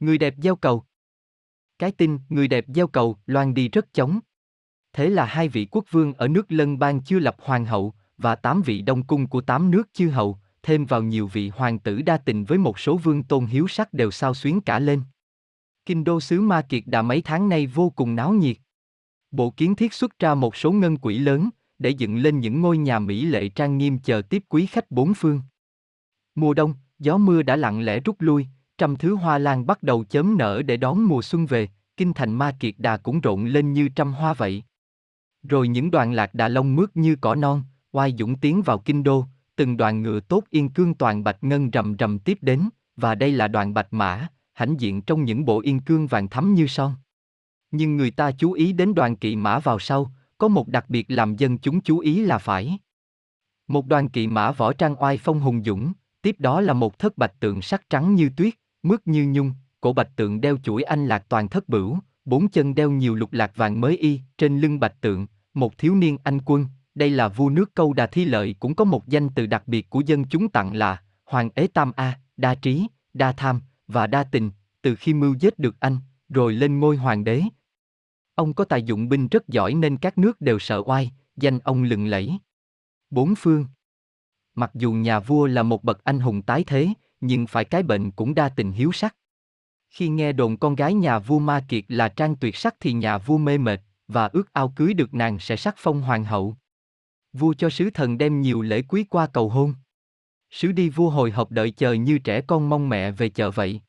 Người đẹp giao cầu. Cái tin, người đẹp giao cầu, loan đi rất chóng. Thế là hai vị quốc vương ở nước Lân Bang chưa lập hoàng hậu, và tám vị đông cung của tám nước chư hậu, thêm vào nhiều vị hoàng tử đa tình với một số vương tôn hiếu sắc đều sao xuyến cả lên. Kinh đô xứ Ma Kiệt đã mấy tháng nay vô cùng náo nhiệt. Bộ kiến thiết xuất ra một số ngân quỹ lớn, để dựng lên những ngôi nhà mỹ lệ trang nghiêm chờ tiếp quý khách bốn phương. Mùa đông, gió mưa đã lặng lẽ rút lui, trăm thứ hoa lan bắt đầu chớm nở để đón mùa xuân về, kinh thành Ma Kiệt Đà cũng rộn lên như trăm hoa vậy. Rồi những đoàn lạc đà lông mướt như cỏ non, oai dũng tiến vào kinh đô, từng đoàn ngựa tốt yên cương toàn bạch ngân rầm rầm tiếp đến, và đây là đoàn bạch mã, hãnh diện trong những bộ yên cương vàng thắm như son. Nhưng người ta chú ý đến đoàn kỵ mã vào sau, có một đặc biệt làm dân chúng chú ý là phải. Một đoàn kỵ mã võ trang oai phong hùng dũng, tiếp đó là một thất bạch tượng sắc trắng như tuyết, mướt như nhung, cổ bạch tượng đeo chuỗi anh lạc toàn thất bửu, bốn chân đeo nhiều lục lạc vàng mới y, trên lưng bạch tượng, một thiếu niên anh quân, đây là vua nước câu đà thi lợi cũng có một danh từ đặc biệt của dân chúng tặng là Hoàng Ế Tam A, đa trí, đa tham, và đa tình, từ khi mưu giết được anh, rồi lên ngôi hoàng đế. Ông có tài dụng binh rất giỏi nên các nước đều sợ oai, danh ông lừng lẫy. Bốn phương Mặc dù nhà vua là một bậc anh hùng tái thế, nhưng phải cái bệnh cũng đa tình hiếu sắc. Khi nghe đồn con gái nhà vua Ma Kiệt là trang tuyệt sắc thì nhà vua mê mệt, và ước ao cưới được nàng sẽ sắc phong hoàng hậu. Vua cho sứ thần đem nhiều lễ quý qua cầu hôn. Sứ đi vua hồi hộp đợi chờ như trẻ con mong mẹ về chợ vậy.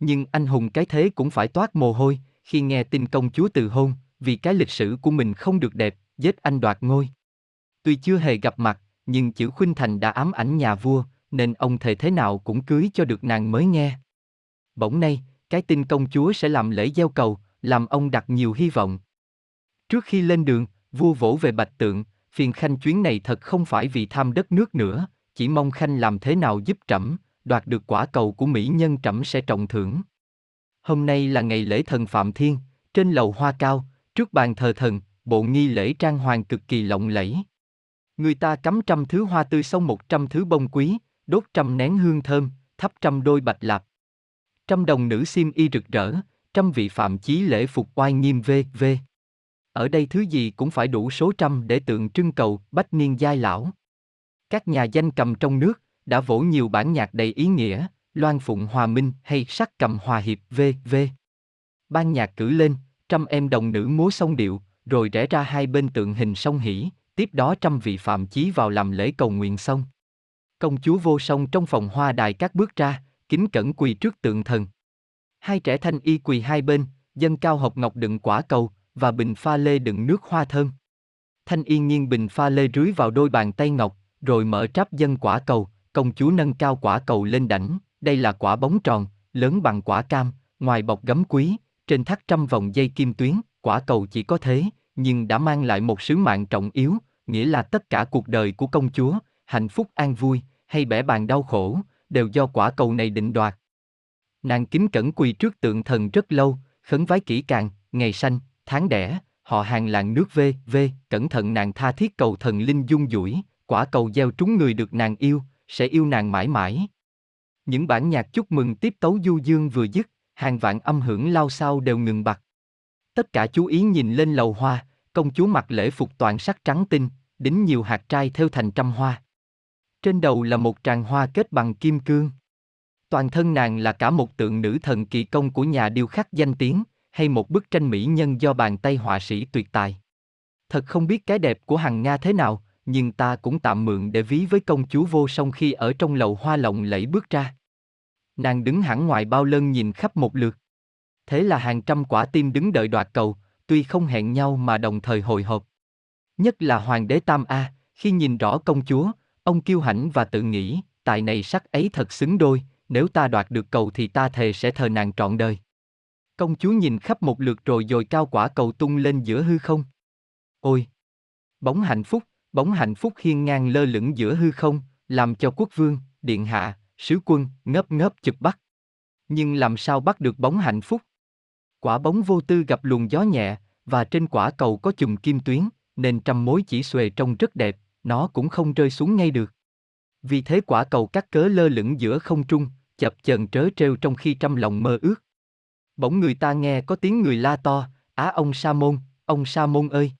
Nhưng anh hùng cái thế cũng phải toát mồ hôi, khi nghe tin công chúa từ hôn, vì cái lịch sử của mình không được đẹp, giết anh đoạt ngôi. Tuy chưa hề gặp mặt, nhưng chữ Khuynh Thành đã ám ảnh nhà vua, nên ông thề thế nào cũng cưới cho được nàng mới nghe. Bỗng nay, cái tin công chúa sẽ làm lễ gieo cầu, làm ông đặt nhiều hy vọng. Trước khi lên đường, vua vỗ về bạch tượng, phiền khanh chuyến này thật không phải vì tham đất nước nữa, chỉ mong khanh làm thế nào giúp trẫm đoạt được quả cầu của mỹ nhân trẫm sẽ trọng thưởng. Hôm nay là ngày lễ thần Phạm Thiên, trên lầu hoa cao, trước bàn thờ thần, bộ nghi lễ trang hoàng cực kỳ lộng lẫy. Người ta cắm trăm thứ hoa tươi xong một trăm thứ bông quý, đốt trăm nén hương thơm, thắp trăm đôi bạch lạp. Trăm đồng nữ xiêm y rực rỡ, trăm vị phạm chí lễ phục oai nghiêm vê vê. Ở đây thứ gì cũng phải đủ số trăm để tượng trưng cầu bách niên giai lão. Các nhà danh cầm trong nước đã vỗ nhiều bản nhạc đầy ý nghĩa, loan phụng hòa minh hay sắc cầm hòa hiệp v.v. Ban nhạc cử lên, trăm em đồng nữ múa song điệu, rồi rẽ ra hai bên tượng hình song hỷ, tiếp đó trăm vị phạm chí vào làm lễ cầu nguyện xong. Công chúa vô song trong phòng hoa đài các bước ra, kính cẩn quỳ trước tượng thần. Hai trẻ thanh y quỳ hai bên, dân cao học ngọc đựng quả cầu, và bình pha lê đựng nước hoa thơm. Thanh y nghiêng bình pha lê rưới vào đôi bàn tay ngọc, rồi mở tráp dân quả cầu, công chúa nâng cao quả cầu lên đảnh, đây là quả bóng tròn, lớn bằng quả cam, ngoài bọc gấm quý, trên thắt trăm vòng dây kim tuyến, quả cầu chỉ có thế, nhưng đã mang lại một sứ mạng trọng yếu, nghĩa là tất cả cuộc đời của công chúa, hạnh phúc an vui, hay bẻ bàn đau khổ, đều do quả cầu này định đoạt. Nàng kính cẩn quỳ trước tượng thần rất lâu, khấn vái kỹ càng, ngày sanh, tháng đẻ, họ hàng làng nước vê, vê, cẩn thận nàng tha thiết cầu thần linh dung dũi, quả cầu gieo trúng người được nàng yêu, sẽ yêu nàng mãi mãi. Những bản nhạc chúc mừng tiếp tấu du dương vừa dứt, hàng vạn âm hưởng lao sao đều ngừng bặt. Tất cả chú ý nhìn lên lầu hoa, công chúa mặc lễ phục toàn sắc trắng tinh, đính nhiều hạt trai theo thành trăm hoa. Trên đầu là một tràng hoa kết bằng kim cương. Toàn thân nàng là cả một tượng nữ thần kỳ công của nhà điêu khắc danh tiếng, hay một bức tranh mỹ nhân do bàn tay họa sĩ tuyệt tài. Thật không biết cái đẹp của hằng Nga thế nào, nhưng ta cũng tạm mượn để ví với công chúa vô song khi ở trong lầu hoa lộng lẫy bước ra. Nàng đứng hẳn ngoài bao lân nhìn khắp một lượt. Thế là hàng trăm quả tim đứng đợi đoạt cầu, tuy không hẹn nhau mà đồng thời hồi hộp. Nhất là hoàng đế Tam A, khi nhìn rõ công chúa, ông kiêu hãnh và tự nghĩ, tài này sắc ấy thật xứng đôi, nếu ta đoạt được cầu thì ta thề sẽ thờ nàng trọn đời. Công chúa nhìn khắp một lượt rồi dồi cao quả cầu tung lên giữa hư không. Ôi! Bóng hạnh phúc, bóng hạnh phúc hiên ngang lơ lửng giữa hư không, làm cho quốc vương, điện hạ, sứ quân, ngớp ngớp chụp bắt. Nhưng làm sao bắt được bóng hạnh phúc? Quả bóng vô tư gặp luồng gió nhẹ, và trên quả cầu có chùm kim tuyến, nên trăm mối chỉ xuề trông rất đẹp, nó cũng không rơi xuống ngay được. Vì thế quả cầu cắt cớ lơ lửng giữa không trung, chập chờn trớ trêu trong khi trăm lòng mơ ước. Bỗng người ta nghe có tiếng người la to, á ông Sa môn, ông Sa môn ơi!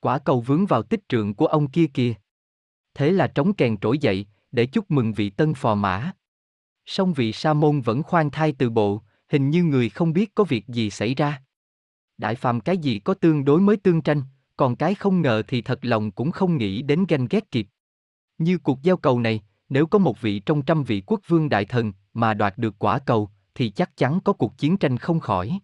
Quả cầu vướng vào tích trượng của ông kia kìa. Thế là trống kèn trỗi dậy, để chúc mừng vị tân phò mã. Song vị sa môn vẫn khoan thai từ bộ, hình như người không biết có việc gì xảy ra. Đại phàm cái gì có tương đối mới tương tranh, còn cái không ngờ thì thật lòng cũng không nghĩ đến ganh ghét kịp. Như cuộc giao cầu này, nếu có một vị trong trăm vị quốc vương đại thần mà đoạt được quả cầu, thì chắc chắn có cuộc chiến tranh không khỏi.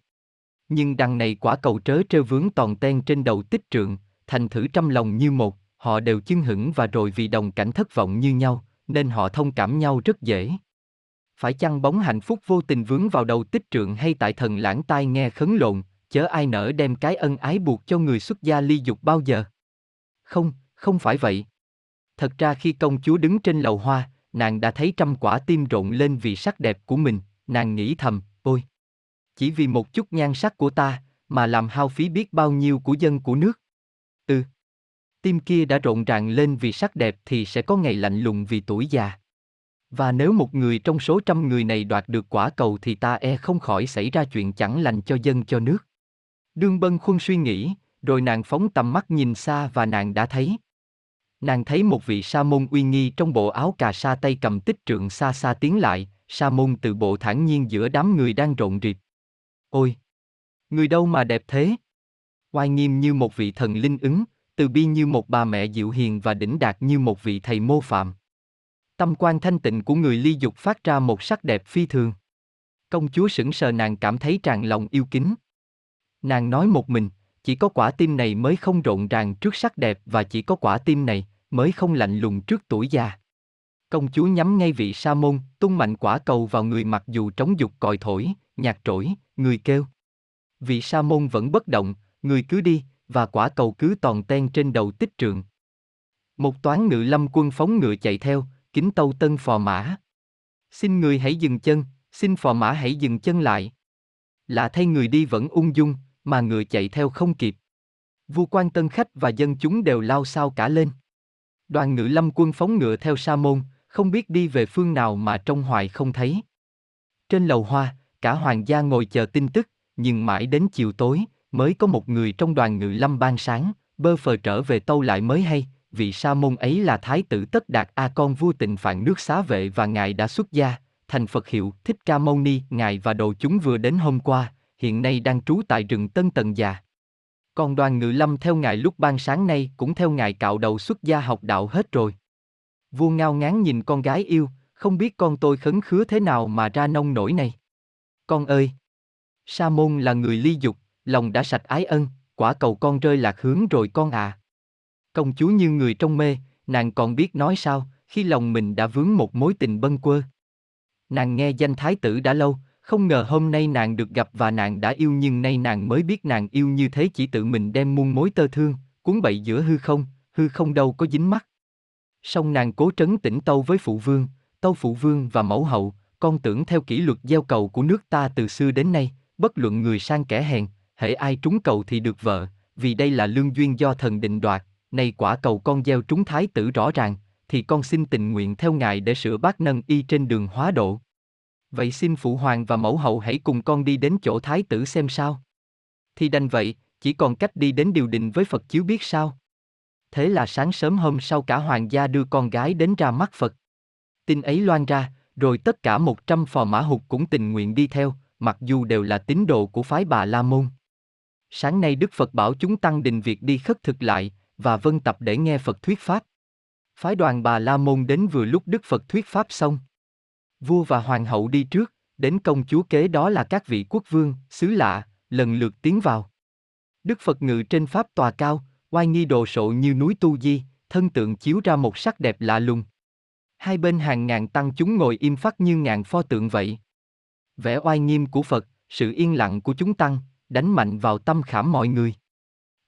Nhưng đằng này quả cầu trớ trêu vướng toàn ten trên đầu tích trượng, thành thử trăm lòng như một, họ đều chưng hững và rồi vì đồng cảnh thất vọng như nhau, nên họ thông cảm nhau rất dễ. Phải chăng bóng hạnh phúc vô tình vướng vào đầu tích trượng hay tại thần lãng tai nghe khấn lộn, chớ ai nỡ đem cái ân ái buộc cho người xuất gia ly dục bao giờ? Không, không phải vậy. Thật ra khi công chúa đứng trên lầu hoa, nàng đã thấy trăm quả tim rộn lên vì sắc đẹp của mình, nàng nghĩ thầm, ôi! Chỉ vì một chút nhan sắc của ta, mà làm hao phí biết bao nhiêu của dân của nước. Ừ. Tim kia đã rộn ràng lên vì sắc đẹp thì sẽ có ngày lạnh lùng vì tuổi già. Và nếu một người trong số trăm người này đoạt được quả cầu thì ta e không khỏi xảy ra chuyện chẳng lành cho dân cho nước. Đương Bân Khuân suy nghĩ, rồi nàng phóng tầm mắt nhìn xa và nàng đã thấy. Nàng thấy một vị sa môn uy nghi trong bộ áo cà sa tay cầm tích trượng xa xa tiến lại, sa môn từ bộ thản nhiên giữa đám người đang rộn rịp. Ôi! Người đâu mà đẹp thế? Oai nghiêm như một vị thần linh ứng, từ bi như một bà mẹ dịu hiền và đỉnh đạt như một vị thầy mô phạm. Tâm quan thanh tịnh của người ly dục phát ra một sắc đẹp phi thường. Công chúa sững sờ nàng cảm thấy tràn lòng yêu kính. Nàng nói một mình, chỉ có quả tim này mới không rộn ràng trước sắc đẹp và chỉ có quả tim này mới không lạnh lùng trước tuổi già. Công chúa nhắm ngay vị sa môn, tung mạnh quả cầu vào người mặc dù trống dục còi thổi, nhạc trỗi, người kêu. Vị sa môn vẫn bất động, người cứ đi, và quả cầu cứ toàn ten trên đầu tích trượng. Một toán ngự lâm quân phóng ngựa chạy theo, kính tâu tân phò mã. Xin người hãy dừng chân, xin phò mã hãy dừng chân lại. Lạ thay người đi vẫn ung dung, mà ngựa chạy theo không kịp. Vua quan tân khách và dân chúng đều lao sao cả lên. Đoàn ngự lâm quân phóng ngựa theo sa môn, không biết đi về phương nào mà trong hoài không thấy. Trên lầu hoa, cả hoàng gia ngồi chờ tin tức, nhưng mãi đến chiều tối, mới có một người trong đoàn ngự lâm ban sáng, bơ phờ trở về tâu lại mới hay, vị sa môn ấy là thái tử tất đạt a con vua tịnh phạn nước xá vệ và ngài đã xuất gia, thành Phật hiệu Thích Ca Mâu Ni, ngài và đồ chúng vừa đến hôm qua, hiện nay đang trú tại rừng Tân Tần già. Còn đoàn ngự lâm theo ngài lúc ban sáng nay cũng theo ngài cạo đầu xuất gia học đạo hết rồi. Vua ngao ngán nhìn con gái yêu, không biết con tôi khấn khứa thế nào mà ra nông nổi này. Con ơi! Sa môn là người ly dục, lòng đã sạch ái ân, quả cầu con rơi lạc hướng rồi con à. Công chúa như người trong mê, nàng còn biết nói sao, khi lòng mình đã vướng một mối tình bâng quơ. Nàng nghe danh thái tử đã lâu, không ngờ hôm nay nàng được gặp và nàng đã yêu nhưng nay nàng mới biết nàng yêu như thế chỉ tự mình đem muôn mối tơ thương, cuốn bậy giữa hư không, hư không đâu có dính mắt. Song nàng cố trấn tĩnh tâu với phụ vương, tâu phụ vương và mẫu hậu, con tưởng theo kỷ luật gieo cầu của nước ta từ xưa đến nay, bất luận người sang kẻ hèn, hễ ai trúng cầu thì được vợ, vì đây là lương duyên do thần định đoạt, nay quả cầu con gieo trúng thái tử rõ ràng, thì con xin tình nguyện theo ngài để sửa bác nâng y trên đường hóa độ. Vậy xin phụ hoàng và mẫu hậu hãy cùng con đi đến chỗ thái tử xem sao. Thì đành vậy, chỉ còn cách đi đến điều đình với Phật chiếu biết sao. Thế là sáng sớm hôm sau cả hoàng gia đưa con gái đến ra mắt Phật. Tin ấy loan ra, rồi tất cả một trăm phò mã hụt cũng tình nguyện đi theo, mặc dù đều là tín đồ của phái bà La Môn. Sáng nay Đức Phật bảo chúng tăng đình việc đi khất thực lại, và vân tập để nghe Phật thuyết Pháp. Phái đoàn bà La Môn đến vừa lúc Đức Phật thuyết Pháp xong. Vua và hoàng hậu đi trước, đến công chúa kế đó là các vị quốc vương, xứ lạ, lần lượt tiến vào. Đức Phật ngự trên Pháp tòa cao, oai nghi đồ sộ như núi Tu Di, thân tượng chiếu ra một sắc đẹp lạ lùng. Hai bên hàng ngàn tăng chúng ngồi im phát như ngàn pho tượng vậy. Vẻ oai nghiêm của Phật, sự yên lặng của chúng tăng, đánh mạnh vào tâm khảm mọi người.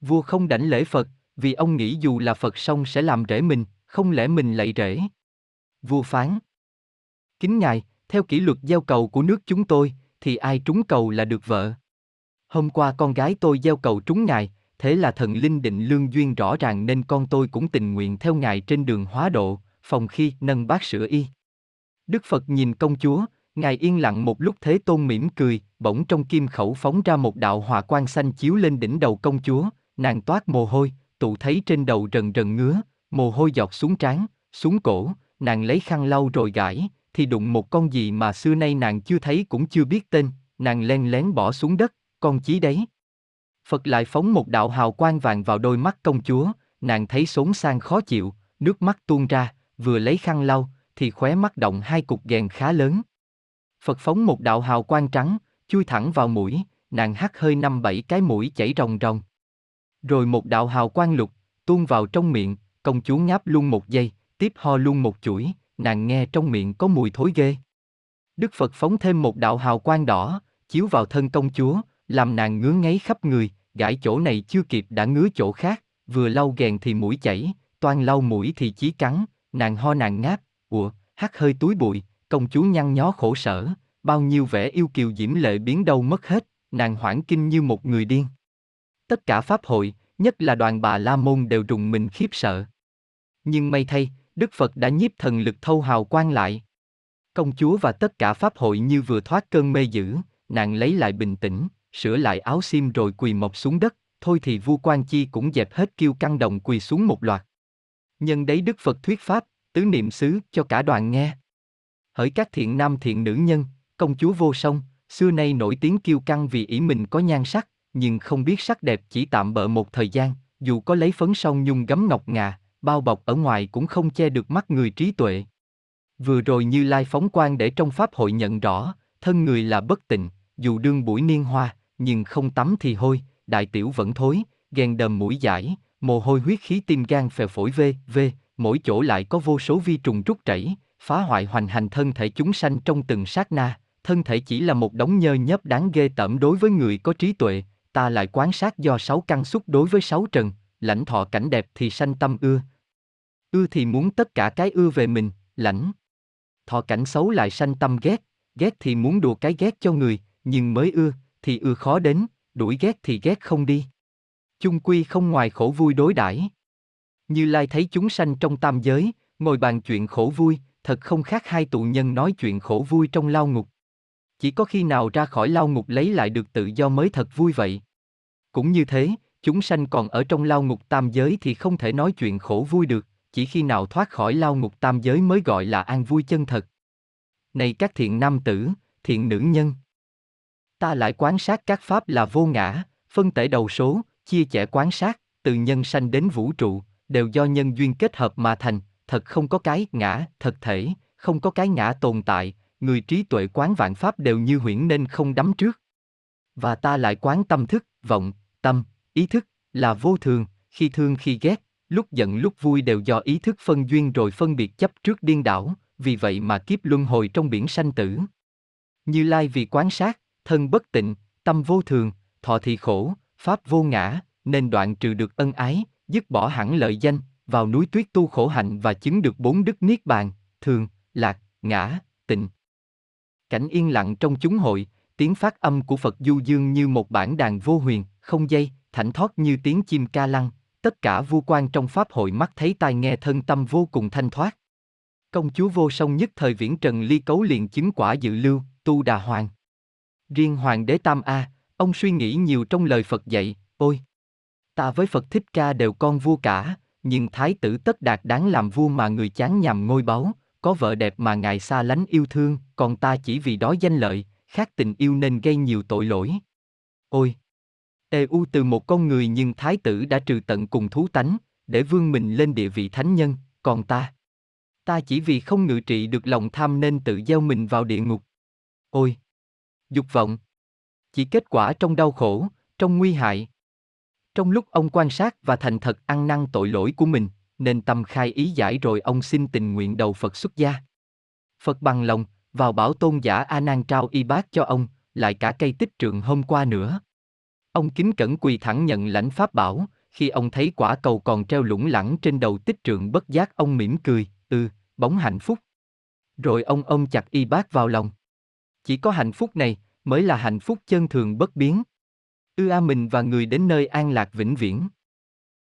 Vua không đảnh lễ Phật, vì ông nghĩ dù là Phật xong sẽ làm rễ mình, không lẽ mình lạy rễ. Vua phán. Kính ngài, theo kỷ luật gieo cầu của nước chúng tôi, thì ai trúng cầu là được vợ. Hôm qua con gái tôi gieo cầu trúng ngài, thế là thần linh định lương duyên rõ ràng nên con tôi cũng tình nguyện theo ngài trên đường hóa độ, phòng khi nâng bát sữa y. Đức Phật nhìn công chúa, Ngài yên lặng một lúc Thế Tôn mỉm cười, bỗng trong kim khẩu phóng ra một đạo hòa quang xanh chiếu lên đỉnh đầu công chúa, nàng toát mồ hôi, tụ thấy trên đầu rần rần ngứa, mồ hôi giọt xuống trán, xuống cổ, nàng lấy khăn lau rồi gãi, thì đụng một con gì mà xưa nay nàng chưa thấy cũng chưa biết tên, nàng len lén bỏ xuống đất, con chí đấy. Phật lại phóng một đạo hào quang vàng vào đôi mắt công chúa, nàng thấy sốn sang khó chịu, nước mắt tuôn ra, vừa lấy khăn lau, thì khóe mắt động hai cục ghèn khá lớn. Phật phóng một đạo hào quang trắng, chui thẳng vào mũi, nàng hắt hơi năm bảy cái mũi chảy ròng ròng. Rồi một đạo hào quang lục, tuôn vào trong miệng, công chúa ngáp luôn một giây, tiếp ho luôn một chuỗi, nàng nghe trong miệng có mùi thối ghê. Đức Phật phóng thêm một đạo hào quang đỏ, chiếu vào thân công chúa, làm nàng ngứa ngáy khắp người, gãi chỗ này chưa kịp đã ngứa chỗ khác, vừa lau ghèn thì mũi chảy, toan lau mũi thì chí cắn, nàng ho nàng ngáp, ủa, hắt hơi túi bụi, công chúa nhăn nhó khổ sở, bao nhiêu vẻ yêu kiều diễm lệ biến đâu mất hết, nàng hoảng kinh như một người điên. Tất cả pháp hội, nhất là đoàn bà La Môn đều rùng mình khiếp sợ. Nhưng may thay, Đức Phật đã nhiếp thần lực thâu hào quang lại. Công chúa và tất cả pháp hội như vừa thoát cơn mê dữ, nàng lấy lại bình tĩnh, sửa lại áo xiêm rồi quỳ mọc xuống đất, thôi thì vua quan chi cũng dẹp hết kiêu căng đồng quỳ xuống một loạt. Nhân đấy Đức Phật thuyết pháp, tứ niệm xứ cho cả đoàn nghe. Hỡi các thiện nam thiện nữ nhân, công chúa vô song, xưa nay nổi tiếng kiêu căng vì ý mình có nhan sắc, nhưng không biết sắc đẹp chỉ tạm bợ một thời gian, dù có lấy phấn song nhung gấm ngọc ngà, bao bọc ở ngoài cũng không che được mắt người trí tuệ. Vừa rồi như lai phóng quang để trong pháp hội nhận rõ, thân người là bất tịnh, dù đương buổi niên hoa, nhưng không tắm thì hôi, đại tiểu vẫn thối, ghen đờm mũi giải, mồ hôi huyết khí tim gan phèo phổi vê, vê, mỗi chỗ lại có vô số vi trùng rút chảy, phá hoại hoành hành thân thể chúng sanh trong từng sát na, thân thể chỉ là một đống nhơ nhớp đáng ghê tởm đối với người có trí tuệ, ta lại quán sát do sáu căn xúc đối với sáu trần, lãnh thọ cảnh đẹp thì sanh tâm ưa. Ưa thì muốn tất cả cái ưa về mình, lãnh. Thọ cảnh xấu lại sanh tâm ghét, ghét thì muốn đùa cái ghét cho người, nhưng mới ưa, thì ưa khó đến, đuổi ghét thì ghét không đi. Chung quy không ngoài khổ vui đối đãi. Như Lai thấy chúng sanh trong tam giới, ngồi bàn chuyện khổ vui, thật không khác hai tụ nhân nói chuyện khổ vui trong lao ngục. Chỉ có khi nào ra khỏi lao ngục lấy lại được tự do mới thật vui vậy. Cũng như thế, chúng sanh còn ở trong lao ngục tam giới thì không thể nói chuyện khổ vui được, chỉ khi nào thoát khỏi lao ngục tam giới mới gọi là an vui chân thật. Này các thiện nam tử, thiện nữ nhân. Ta lại quán sát các pháp là vô ngã, phân tể đầu số, chia sẻ quán sát, từ nhân sanh đến vũ trụ, đều do nhân duyên kết hợp mà thành, thật không có cái ngã, thật thể, không có cái ngã tồn tại, người trí tuệ quán vạn pháp đều như huyễn nên không đắm trước. Và ta lại quán tâm thức, vọng, tâm, ý thức, là vô thường, khi thương khi ghét, lúc giận lúc vui đều do ý thức phân duyên rồi phân biệt chấp trước điên đảo, vì vậy mà kiếp luân hồi trong biển sanh tử. Như Lai vì quán sát, thân bất tịnh, tâm vô thường, thọ thì khổ, pháp vô ngã, nên đoạn trừ được ân ái, dứt bỏ hẳn lợi danh, vào núi tuyết tu khổ hạnh và chứng được bốn đức niết bàn, thường, lạc, ngã, tịnh. Cảnh yên lặng trong chúng hội, tiếng phát âm của Phật du dương như một bản đàn vô huyền, không dây, thảnh thót như tiếng chim ca lăng, tất cả vu quan trong pháp hội mắt thấy tai nghe thân tâm vô cùng thanh thoát. Công chúa vô song nhất thời viễn trần ly cấu liền chứng quả dự lưu, tu đà hoàng. Riêng hoàng đế Tam A, ông suy nghĩ nhiều trong lời Phật dạy, ôi! Ta với Phật Thích Ca đều con vua cả, nhưng thái tử tất đạt đáng làm vua mà người chán nhằm ngôi báu, có vợ đẹp mà ngài xa lánh yêu thương, còn ta chỉ vì đó danh lợi, khác tình yêu nên gây nhiều tội lỗi. Ôi! Ê u từ một con người nhưng thái tử đã trừ tận cùng thú tánh, để vương mình lên địa vị thánh nhân, còn ta? Ta chỉ vì không ngự trị được lòng tham nên tự gieo mình vào địa ngục. Ôi! Dục vọng! Chỉ kết quả trong đau khổ, trong nguy hại. Trong lúc ông quan sát và thành thật ăn năn tội lỗi của mình, nên tâm khai ý giải rồi ông xin tình nguyện đầu Phật xuất gia. Phật bằng lòng, vào bảo tôn giả A Nan trao y bát cho ông, lại cả cây tích trượng hôm qua nữa. Ông kính cẩn quỳ thẳng nhận lãnh pháp bảo, khi ông thấy quả cầu còn treo lủng lẳng trên đầu tích trượng bất giác ông mỉm cười, ừ, bóng hạnh phúc. Rồi ông ôm chặt y bác vào lòng. Chỉ có hạnh phúc này, mới là hạnh phúc chân thường bất biến. Ư a mình và người đến nơi an lạc vĩnh viễn.